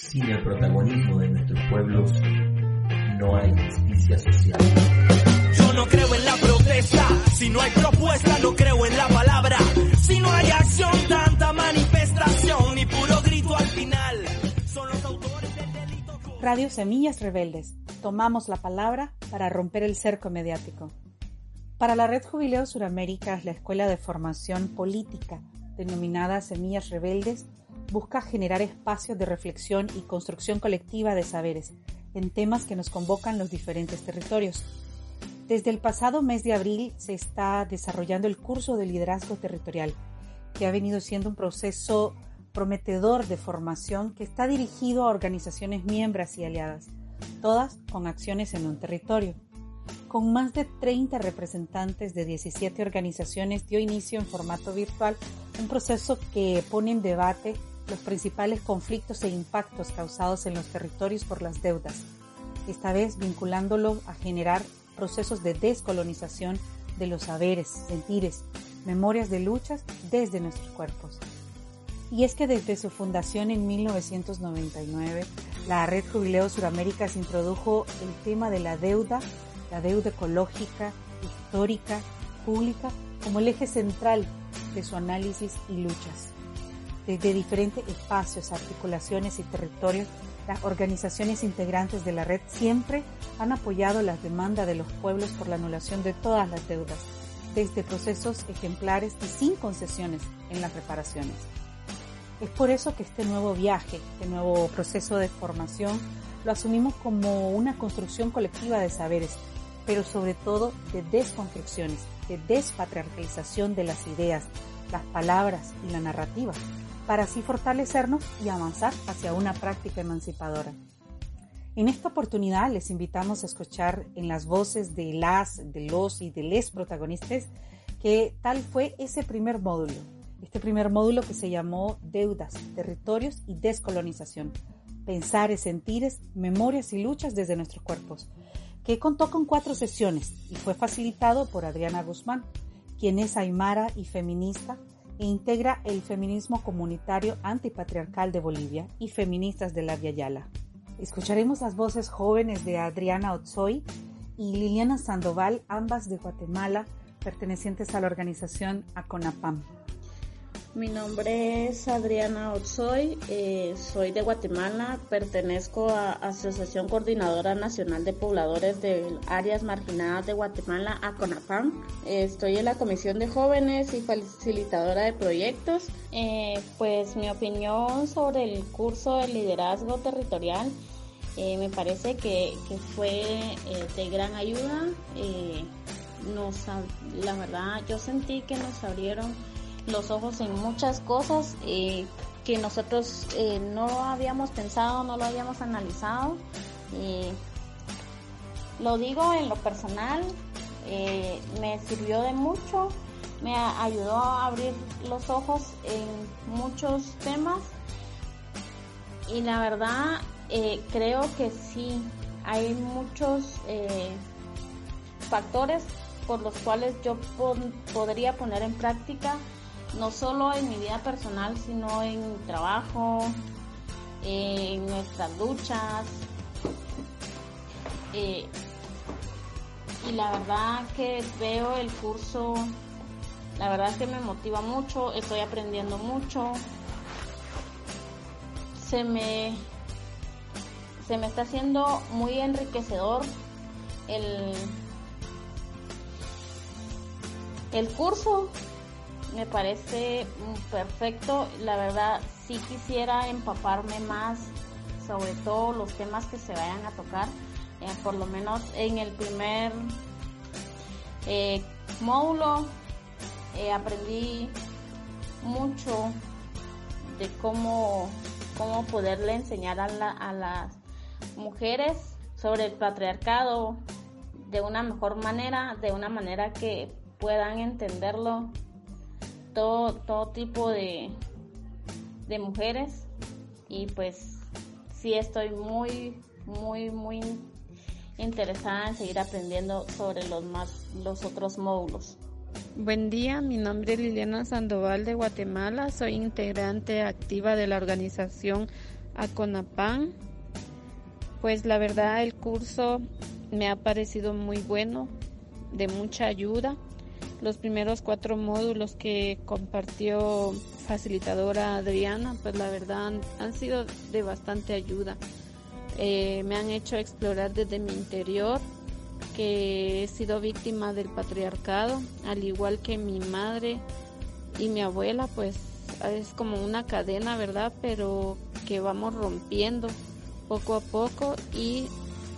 Sin el protagonismo de nuestros pueblos no hay justicia social. Yo no creo en la protesta, si no hay propuesta no creo en la palabra. Si no hay acción, tanta manifestación y puro grito al final. Son los autores del delito. Radio Semillas Rebeldes. Tomamos la palabra para romper el cerco mediático. Para la Red Jubileo Suramérica, la escuela de formación política, denominada Semillas Rebeldes, busca generar espacios de reflexión y construcción colectiva de saberes en temas que nos convocan los diferentes territorios. Desde el pasado mes de abril se está desarrollando el curso de liderazgo territorial, que ha venido siendo un proceso prometedor de formación que está dirigido a organizaciones miembros y aliadas, todas con acciones en un territorio. Con más de 30 representantes de 17 organizaciones dio inicio en formato virtual un proceso que pone en debate los principales conflictos e impactos causados en los territorios por las deudas, esta vez vinculándolo a generar procesos de descolonización de los saberes, sentires, memorias de luchas desde nuestros cuerpos. Y es que desde su fundación en 1999, la Red Jubileo Suramérica se introdujo el tema de la deuda, la deuda ecológica, histórica, pública, como el eje central de su análisis y luchas desde diferentes espacios, articulaciones y territorios, las organizaciones integrantes de la red siempre han apoyado las demandas de los pueblos por la anulación de todas las deudas, desde procesos ejemplares y sin concesiones en las reparaciones. Es por eso que este nuevo viaje, este nuevo proceso de formación, lo asumimos como una construcción colectiva de saberes, pero sobre todo de desconstrucciones, de despatriarcalización de las ideas, las palabras y la narrativa, para así fortalecernos y avanzar hacia una práctica emancipadora. En esta oportunidad les invitamos a escuchar en las voces de las, de los y de les protagonistas que tal fue ese primer módulo, este primer módulo que se llamó Deudas, Territorios y Descolonización, Pensares, Sentires, Memorias y Luchas desde nuestros cuerpos, que contó con cuatro sesiones y fue facilitado por Adriana Guzmán, quien es aymara y feminista, e integra el feminismo comunitario antipatriarcal de Bolivia y feministas de la Via Yala. Escucharemos las voces jóvenes de Adriana Otzoy y Liliana Sandoval, ambas de Guatemala, pertenecientes a la organización ACONAPAM. Mi nombre es Adriana Otzoy, eh, soy de Guatemala, pertenezco a Asociación Coordinadora Nacional de Pobladores de Áreas Marginadas de Guatemala, ACONAPAM. estoy en la Comisión de Jóvenes y facilitadora de proyectos. Eh, pues mi opinión sobre el curso de liderazgo territorial eh, me parece que, que fue de gran ayuda. nos, la verdad, yo sentí que nos abrieron los ojos en muchas cosas eh, que nosotros eh, no habíamos pensado, no lo habíamos analizado. lo digo en lo personal, eh, me sirvió de mucho, me ayudó a abrir los ojos en muchos temas y la verdad creo que sí, hay muchos factores por los cuales yo podría poner en práctica no solo en mi vida personal, sino en mi trabajo, en nuestras luchas. Eh, y la verdad que veo el curso, la verdad es que me motiva mucho, estoy aprendiendo mucho. Se me, se me está haciendo muy enriquecedor el, el curso me parece perfecto. La verdad, sí quisiera empaparme más sobre todo los temas que se vayan a tocar. Eh, por lo menos en el primer eh, módulo eh, aprendí mucho de cómo, cómo poderle enseñar a, a las mujeres sobre el patriarcado de una mejor manera, de una manera que puedan entenderlo todo, tipo de, de mujeres y pues sí estoy muy, muy, muy interesada en seguir aprendiendo sobre los más, los otros módulos. Buen día, mi nombre es Liliana Sandoval de Guatemala, soy integrante activa de la organización a CONAPAN. Pues la verdad el curso me ha parecido muy bueno, de mucha ayuda. Los primeros cuatro módulos que compartió facilitadora Adriana, pues la verdad han, sido de bastante ayuda. Eh, me han hecho explorar desde mi interior que he sido víctima del patriarcado, al igual que mi madre y mi abuela, pues es como una cadena, ¿verdad? Pero que vamos rompiendo poco a poco y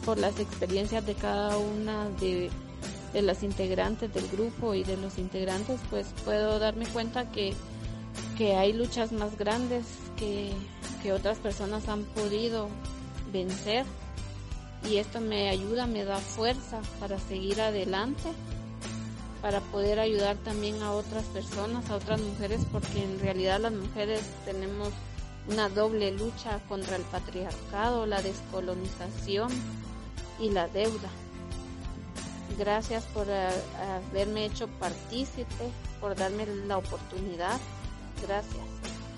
por las experiencias de cada una de, las integrantes del grupo y de los integrantes, pues puedo darme cuenta que, que hay luchas más grandes que, que otras personas han podido vencer y esto me ayuda, me da fuerza para seguir adelante, para poder ayudar también a otras personas, a otras mujeres, porque en realidad las mujeres tenemos una doble lucha contra el patriarcado, la descolonización y la deuda. Gracias por eh, haberme hecho partícipe, por darme la oportunidad. Gracias.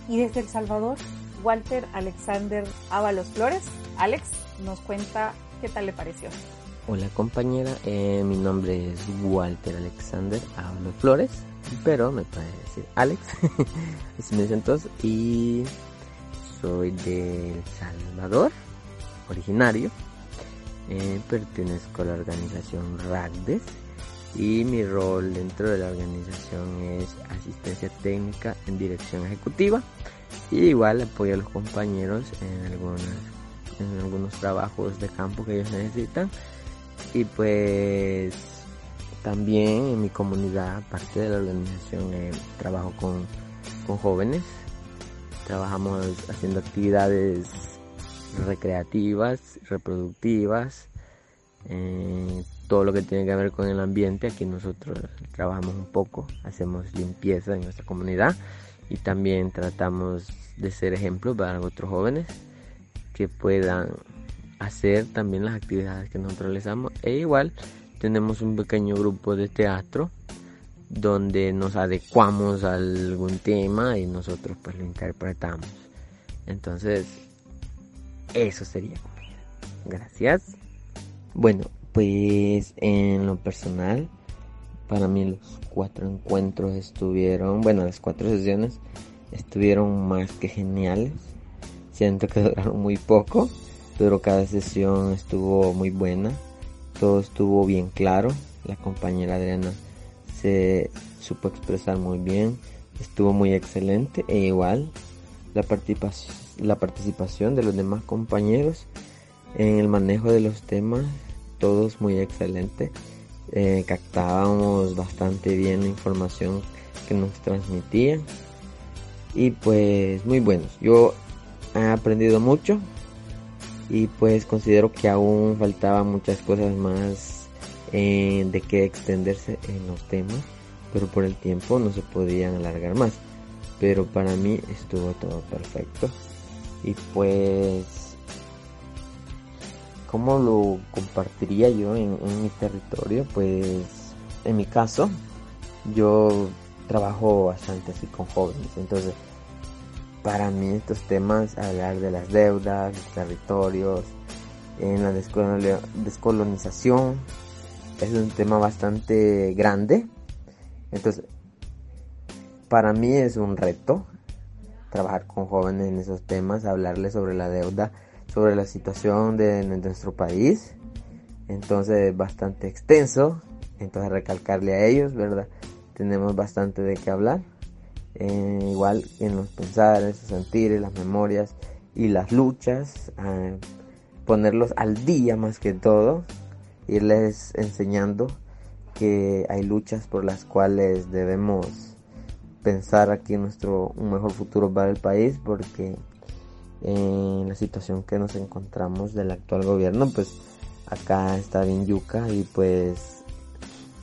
Y desde El Salvador, Walter Alexander Ábalos Flores. Alex nos cuenta qué tal le pareció. Hola compañera, eh, mi nombre es Walter Alexander Ábalos Flores, pero me puede decir Alex, es mi entonces, y soy de El Salvador, originario. Eh, pertenezco a la organización RACDES y mi rol dentro de la organización es asistencia técnica en dirección ejecutiva y igual apoyo a los compañeros en algunas en algunos trabajos de campo que ellos necesitan. Y pues también en mi comunidad aparte de la organización eh, trabajo con, con jóvenes. Trabajamos haciendo actividades recreativas, reproductivas, eh, todo lo que tiene que ver con el ambiente. Aquí nosotros trabajamos un poco, hacemos limpieza en nuestra comunidad y también tratamos de ser ejemplos para otros jóvenes que puedan hacer también las actividades que nosotros realizamos. E igual tenemos un pequeño grupo de teatro donde nos adecuamos a algún tema y nosotros pues lo interpretamos. Entonces, eso sería. Gracias. Bueno, pues en lo personal, para mí los cuatro encuentros estuvieron, bueno, las cuatro sesiones estuvieron más que geniales. Siento que duraron muy poco, pero cada sesión estuvo muy buena. Todo estuvo bien claro. La compañera Adriana se supo expresar muy bien, estuvo muy excelente e igual la participación, la participación de los demás compañeros en el manejo de los temas, todos muy excelente. Eh, captábamos bastante bien la información que nos transmitían y pues muy buenos. Yo he aprendido mucho y pues considero que aún faltaban muchas cosas más eh, de que extenderse en los temas, pero por el tiempo no se podían alargar más. Pero para mí estuvo todo perfecto. Y pues, ¿cómo lo compartiría yo en, mi territorio? Pues, en mi caso, yo trabajo bastante así con jóvenes. Entonces, para mí estos temas, hablar de las deudas, los territorios, en la descolonización, es un tema bastante grande. Entonces, para mí es un reto trabajar con jóvenes en esos temas, hablarles sobre la deuda, sobre la situación de nuestro país. Entonces, es bastante extenso. Entonces, recalcarle a ellos, ¿verdad? Tenemos bastante de qué hablar. Eh, igual en los pensares, los sentires, las memorias y las luchas. ponerlos al día más que todo irles enseñando que hay luchas por las cuales debemos pensar aquí nuestro un mejor futuro para el país porque en la situación que nos encontramos del actual gobierno pues acá está bien yuca y pues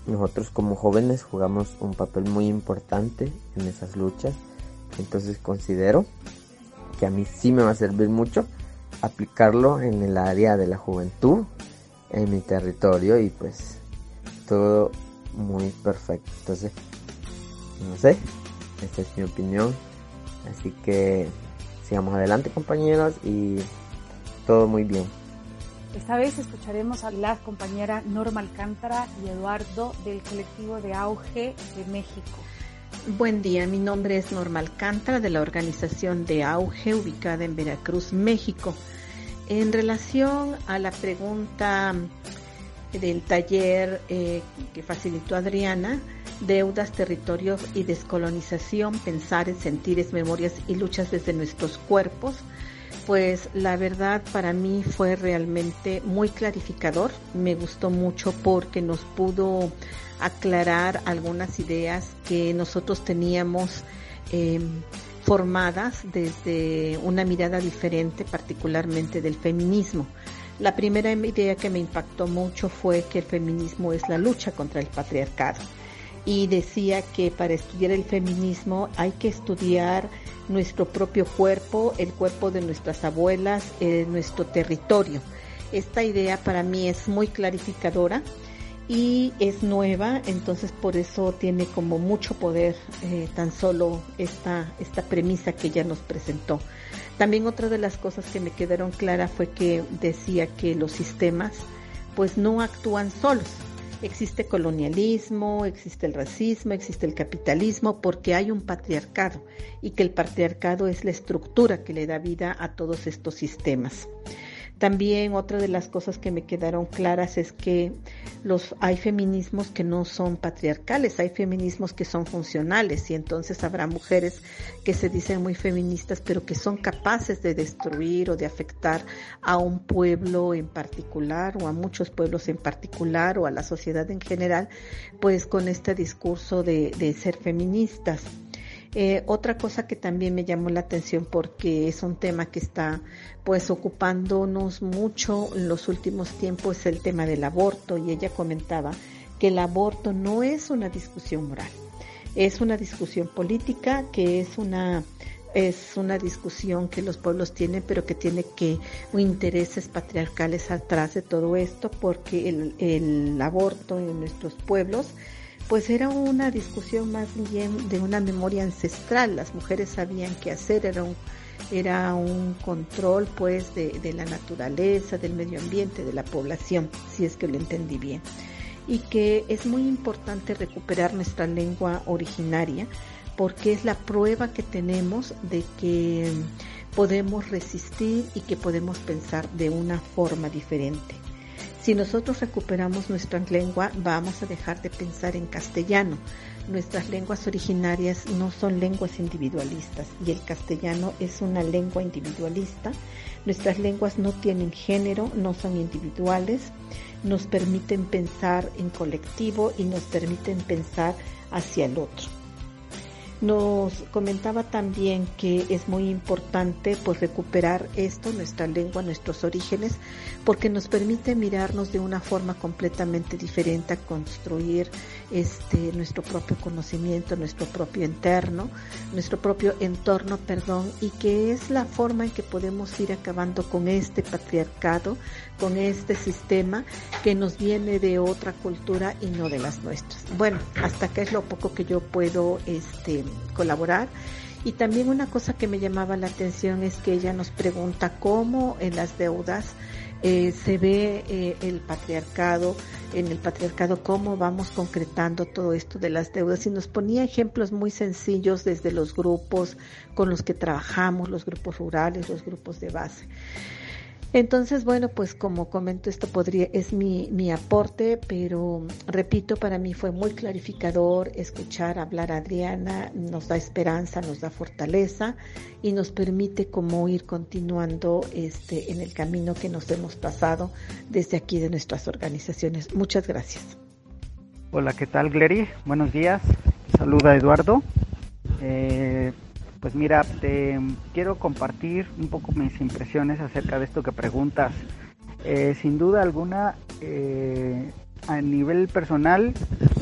nosotros como jóvenes jugamos un papel muy importante en esas luchas entonces considero que a mí sí me va a servir mucho aplicarlo en el área de la juventud en mi territorio y pues todo muy perfecto. Entonces, no sé, esta es mi opinión. Así que sigamos adelante compañeras y todo muy bien. Esta vez escucharemos a la compañera Norma Alcántara y Eduardo del colectivo de Auge de México. Buen día, mi nombre es Norma Alcántara de la organización de Auge ubicada en Veracruz, México. En relación a la pregunta del taller eh, que facilitó Adriana, deudas, territorios y descolonización, pensares, sentires, memorias y luchas desde nuestros cuerpos, pues la verdad para mí fue realmente muy clarificador, me gustó mucho porque nos pudo aclarar algunas ideas que nosotros teníamos em, formadas desde una mirada diferente, particularmente del feminismo. La primera idea que me impactó mucho fue que el feminismo es la lucha contra el patriarcado. Y decía que para estudiar el feminismo hay que estudiar nuestro propio cuerpo, el cuerpo de nuestras abuelas, eh, nuestro territorio. Esta idea para mí es muy clarificadora y es nueva, entonces por eso tiene como mucho poder eh, tan solo esta, esta premisa que ella nos presentó. También otra de las cosas que me quedaron claras fue que decía que los sistemas pues no actúan solos. Existe colonialismo, existe el racismo, existe el capitalismo, porque hay un patriarcado y que el patriarcado es la estructura que le da vida a todos estos sistemas. También otra de las cosas que me quedaron claras es que los hay feminismos que no son patriarcales, hay feminismos que son funcionales y entonces habrá mujeres que se dicen muy feministas pero que son capaces de destruir o de afectar a un pueblo en particular o a muchos pueblos en particular o a la sociedad en general, pues con este discurso de, de ser feministas. Eh, otra cosa que también me llamó la atención porque es un tema que está pues ocupándonos mucho en los últimos tiempos es el tema del aborto. Y ella comentaba que el aborto no es una discusión moral, es una discusión política que es una es una discusión que los pueblos tienen, pero que tiene que intereses patriarcales atrás de todo esto, porque el, el aborto en nuestros pueblos pues era una discusión más bien de una memoria ancestral. Las mujeres sabían qué hacer, era un, control pues de la naturaleza, del medio ambiente, de la población, si es que lo entendí bien. Y que es muy importante recuperar nuestra lengua originaria porque es la prueba que tenemos de que podemos resistir y que podemos pensar de una forma diferente. Si nosotros recuperamos nuestra lengua, vamos a dejar de pensar en castellano. Nuestras lenguas originarias no son lenguas individualistas y el castellano es una lengua individualista. Nuestras lenguas no tienen género, no son individuales, nos permiten pensar en colectivo y nos permiten pensar hacia el otro. Nos comentaba también que es muy importante pues recuperar esto, nuestra lengua, nuestros orígenes, porque nos permite mirarnos de una forma completamente diferente a construir este nuestro propio conocimiento, nuestro propio interno, nuestro propio entorno, perdón, y que es la forma en que podemos ir acabando con este patriarcado, con este sistema que nos viene de otra cultura y no de las nuestras. Bueno, hasta acá es lo poco que yo puedo este colaborar. Y también una cosa que me llamaba la atención es que ella nos pregunta cómo en las deudas eh, se ve eh, el patriarcado, en el patriarcado cómo vamos concretando todo esto de las deudas y nos ponía ejemplos muy sencillos desde los grupos con los que trabajamos, los grupos rurales, los grupos de base. Entonces, bueno, pues como comento, esto podría, es mi, mi aporte, pero repito, para mí fue muy clarificador escuchar hablar a Adriana, nos da esperanza, nos da fortaleza y nos permite como ir continuando este, en el camino que nos hemos pasado desde aquí de nuestras organizaciones. Muchas gracias. Hola, ¿qué tal, Glery? Buenos días. Saluda Eduardo. Eh, pues mira, te quiero compartir un poco mis impresiones acerca de esto que preguntas. Eh, sin duda alguna, eh, a nivel personal,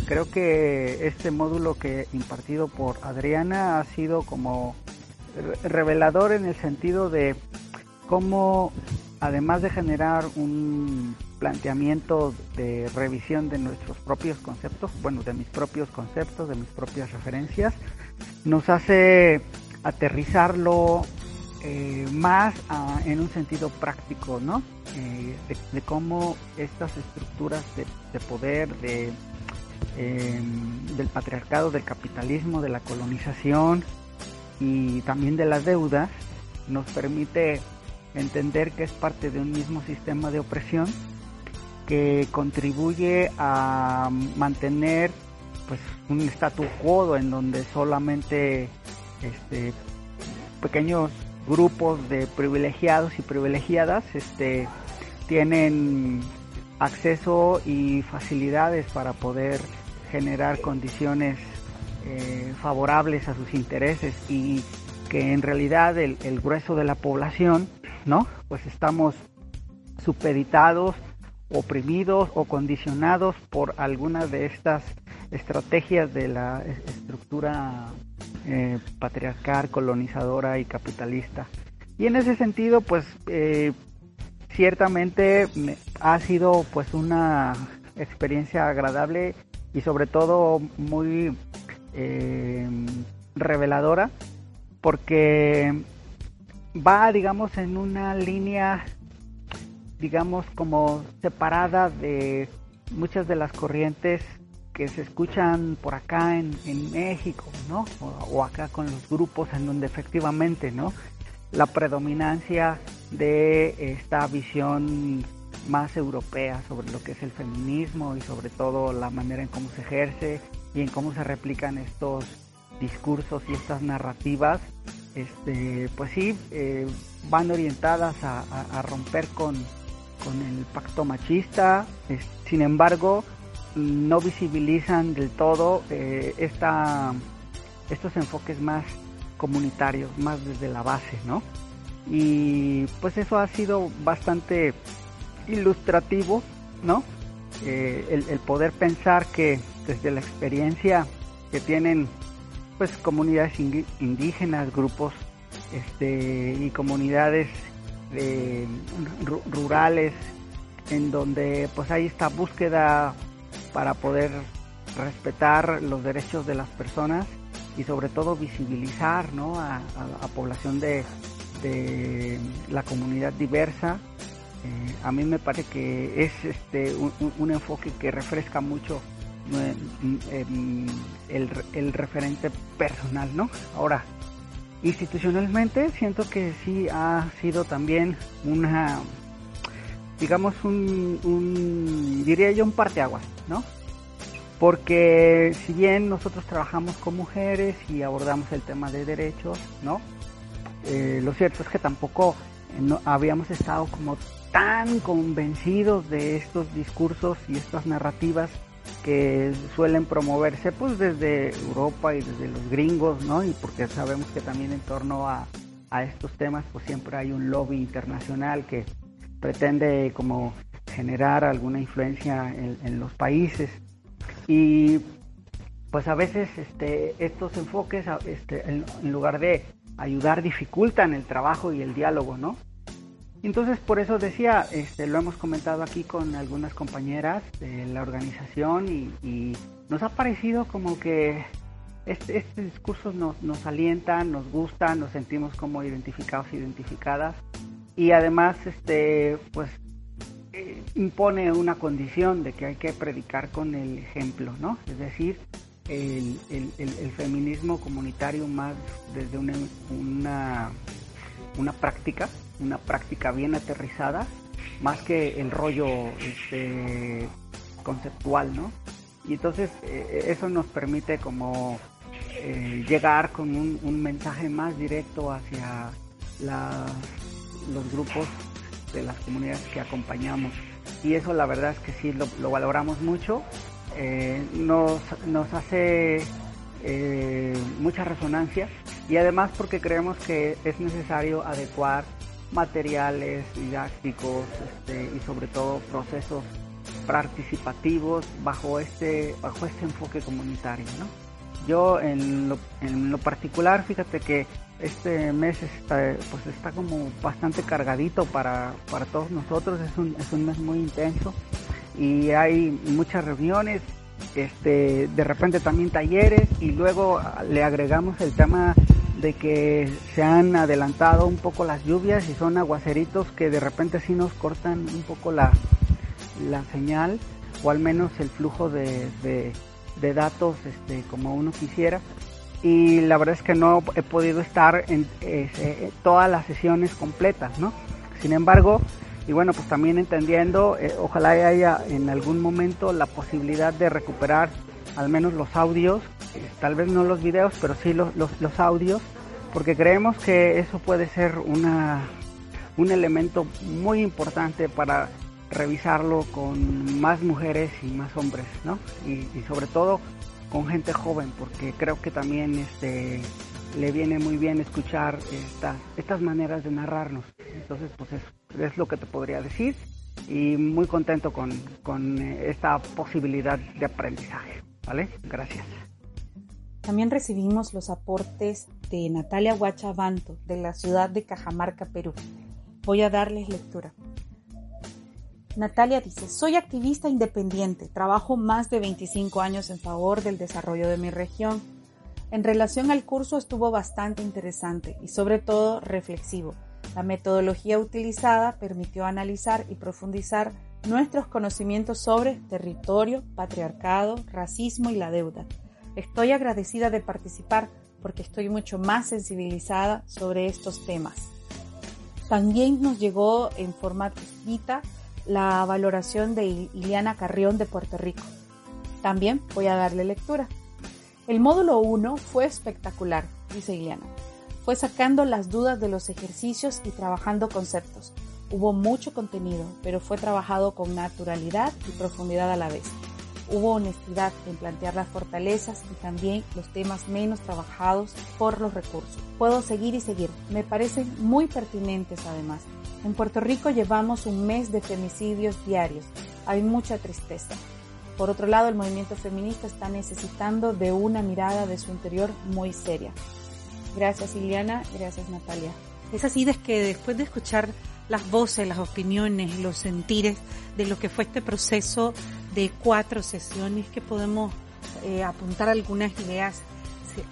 creo que este módulo que impartido por Adriana ha sido como revelador en el sentido de cómo, además de generar un planteamiento de revisión de nuestros propios conceptos, bueno, de mis propios conceptos, de mis propias referencias, nos hace aterrizarlo eh, más ah, en un sentido práctico, ¿no? Eh, de, cómo estas estructuras de, poder, de, em, del patriarcado, del capitalismo, de la colonización y también de las deudas, nos permite entender que es parte de un mismo sistema de opresión que contribuye a mantener pues un statu quo en donde solamente este, pequeños grupos de privilegiados y privilegiadas este, tienen acceso y facilidades para poder generar condiciones eh, favorables a sus intereses y que en realidad el, el, grueso de la población, ¿no? Pues estamos supeditados, oprimidos o condicionados por alguna de estas estrategias de la estructura eh, patriarcal, colonizadora y capitalista. Y en ese sentido, pues eh, ciertamente ha sido pues una experiencia agradable y sobre todo muy eh, reveladora porque va digamos en una línea digamos como separada de muchas de las corrientes que se escuchan por acá en, México, ¿no? O, acá con los grupos en donde efectivamente, ¿no? La predominancia de esta visión más europea sobre lo que es el feminismo y sobre todo la manera en cómo se ejerce y en cómo se replican estos discursos y estas narrativas, este, pues sí, eh, van orientadas a, romper con, con, el pacto machista. sin embargo, no visibilizan del todo eh, esta, estos enfoques más comunitarios, más desde la base, ¿no? Y pues eso ha sido bastante ilustrativo, ¿no? Eh, el, poder pensar que desde la experiencia que tienen pues comunidades indígenas, grupos este, y comunidades eh, rurales en donde pues hay esta búsqueda para poder respetar los derechos de las personas y sobre todo visibilizar ¿no? a, la población de, la comunidad diversa. Eh, a mí me parece que es este, un, enfoque que refresca mucho el, el, referente personal, ¿no? Ahora, institucionalmente siento que sí ha sido también una digamos, un, diría yo, un parteaguas, ¿no? Porque si bien nosotros trabajamos con mujeres y abordamos el tema de derechos, ¿no? Eh, lo cierto es que tampoco eh, no, habíamos estado como tan convencidos de estos discursos y estas narrativas que suelen promoverse pues desde Europa y desde los gringos, ¿no? Y porque sabemos que también en torno a, a estos temas pues siempre hay un lobby internacional que pretende como generar alguna influencia en, los países y pues a veces este, estos enfoques este, en, lugar de ayudar dificultan el trabajo y el diálogo, ¿no? Entonces por eso decía, este, lo hemos comentado aquí con algunas compañeras de la organización y, nos ha parecido como que este, estos discursos nos, nos alientan, nos gustan, nos sentimos como identificados, identificadas y además este pues eh, impone una condición de que hay que predicar con el ejemplo, ¿no? Es decir, el, feminismo comunitario más desde una, una, práctica, una práctica bien aterrizada, más que el rollo este, conceptual, ¿no? Y entonces eh, eso nos permite como eh, llegar con un, mensaje más directo hacia las los grupos de las comunidades que acompañamos. Y eso la verdad es que sí lo, valoramos mucho. Eh, nos, nos hace eh, mucha resonancia y además porque creemos que es necesario adecuar materiales didácticos este, y sobre todo procesos participativos bajo este, bajo este enfoque comunitario. ¿no? Yo en lo, en lo particular, fíjate que este mes está, pues está como bastante cargadito para, para todos nosotros, es un, es un mes muy intenso y hay muchas reuniones, este, de repente también talleres y luego le agregamos el tema de que se han adelantado un poco las lluvias y son aguaceritos que de repente sí nos cortan un poco la, la señal o al menos el flujo de, de, datos este, como uno quisiera. Y la verdad es que no he podido estar en todas las sesiones completas, ¿no? Sin embargo, y bueno, pues también entendiendo, eh, ojalá haya en algún momento la posibilidad de recuperar al menos los audios, tal vez no los videos, pero sí los, los, audios, porque creemos que eso puede ser una, un elemento muy importante para revisarlo con más mujeres y más hombres, ¿no? Y, y sobre todo con gente joven, porque creo que también este, le viene muy bien escuchar esta, estas maneras de narrarnos. Entonces, pues eso es lo que te podría decir y muy contento con, con eh, esta posibilidad de aprendizaje. ¿Vale? Gracias. También recibimos los aportes de Natalia Huachavanto de la ciudad de Cajamarca, Perú. Voy a darles lectura. Natalia dice, soy activista independiente, trabajo más de 25 años en favor del desarrollo de mi región. En relación al curso estuvo bastante interesante y sobre todo reflexivo la metodología utilizada permitió analizar y profundizar nuestros conocimientos sobre territorio, patriarcado, racismo y la deuda. Estoy agradecida de participar porque estoy mucho más sensibilizada sobre estos temas. También nos llegó en formato escrita la valoración de Iliana Carrión de Puerto Rico. También voy a darle lectura. El módulo 1 fue espectacular, dice Iliana. Fue sacando las dudas de los ejercicios y trabajando conceptos. Hubo mucho contenido, pero fue trabajado con naturalidad y profundidad a la vez. Hubo honestidad en plantear las fortalezas y también los temas menos trabajados por los recursos. Puedo seguir y seguir. Me parecen muy pertinentes además. En Puerto Rico llevamos un mes de femicidios diarios. Hay mucha tristeza. Por otro lado, el movimiento feminista está necesitando de una mirada de su interior muy seria. Gracias Iliana, gracias Natalia. Es así de que después de escuchar las voces, las opiniones, los sentires de lo que fue este proceso de cuatro sesiones que podemos eh, apuntar algunas ideas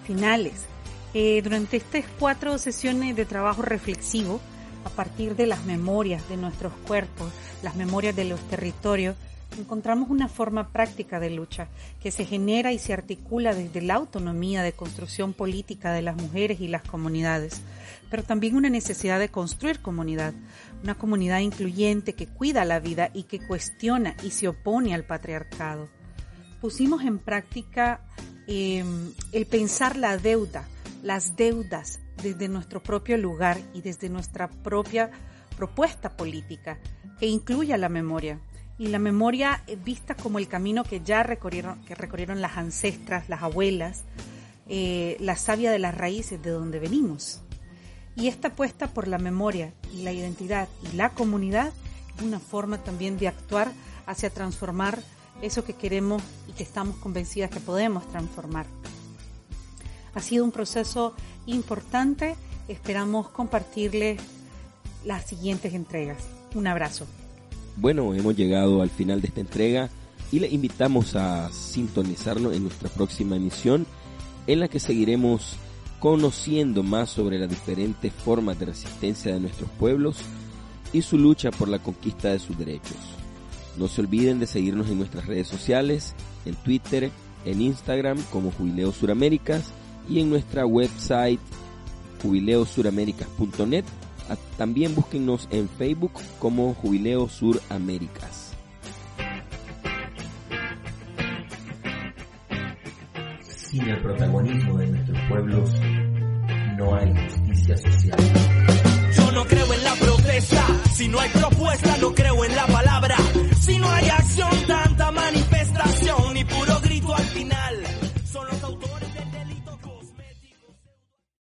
finales. Eh, durante estas cuatro sesiones de trabajo reflexivo, a partir de las memorias de nuestros cuerpos, las memorias de los territorios, encontramos una forma práctica de lucha que se genera y se articula desde la autonomía de construcción política de las mujeres y las comunidades, pero también una necesidad de construir comunidad, una comunidad incluyente que cuida la vida y que cuestiona y se opone al patriarcado. Pusimos en práctica em, el pensar la deuda, las deudas desde nuestro propio lugar y desde nuestra propia propuesta política que incluya la memoria y la memoria vista como el camino que ya recorrieron las ancestras, las abuelas, eh, la savia de las raíces de donde venimos. Y esta apuesta por la memoria y la identidad y la comunidad es una forma también de actuar hacia transformar eso que queremos y que estamos convencidas que podemos transformar. Ha sido un proceso importante, esperamos compartirles las siguientes entregas. Un abrazo. Bueno, hemos llegado al final de esta entrega y le invitamos a sintonizarnos en nuestra próxima emisión en la que seguiremos conociendo más sobre las diferentes formas de resistencia de nuestros pueblos y su lucha por la conquista de sus derechos. No se olviden de seguirnos en nuestras redes sociales, en Twitter, en Instagram como Jubileo Suraméricas y en nuestra website jubileosuraméricas.net también búsquennos en Facebook como Jubileo Sur Américas. Sin el protagonismo de nuestros pueblos, no hay justicia social. Yo no creo en la protesta, si no hay propuesta no creo en la palabra